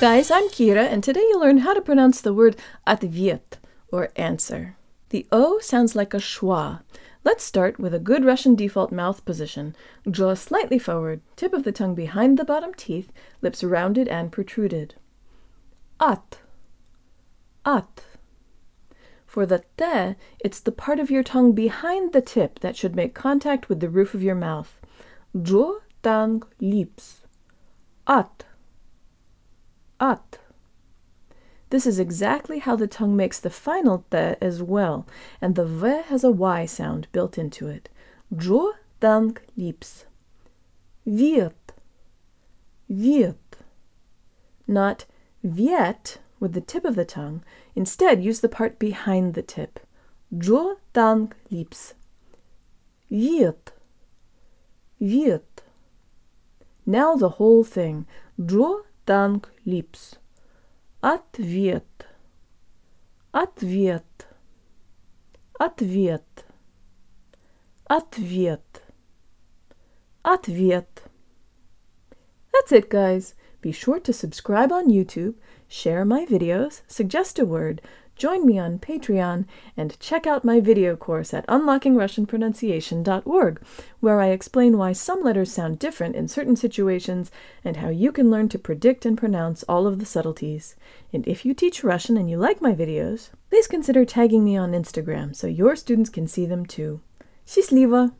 guys, I'm Kira, and today you'll learn how to pronounce the word atviet, or answer. The O sounds like a schwa. Let's start with a good Russian default mouth position. Jaw slightly forward, tip of the tongue behind the bottom teeth, lips rounded and protruded. At. At. For the te, it's the part of your tongue behind the tip that should make contact with the roof of your mouth. Jo tang lips. At at. This is exactly how the tongue makes the final t as well, and the v has a y sound built into it. Jo dank liebs. Wird. Wird. Not viet with the tip of the tongue. Instead, use the part behind the tip. Jo dank liebs. Wird. Wird. Now the whole thing. Jo dank liebs. Ответ. Ответ. Ответ. Ответ. Ответ. That's it, guys. Be sure to subscribe on YouTube, share my videos, suggest a word, join me on Patreon, and check out my video course at unlockingrussianpronunciation.org, where I explain why some letters sound different in certain situations and how you can learn to predict and pronounce all of the subtleties. And if you teach Russian and you like my videos, please consider tagging me on Instagram so your students can see them too. Счастливо!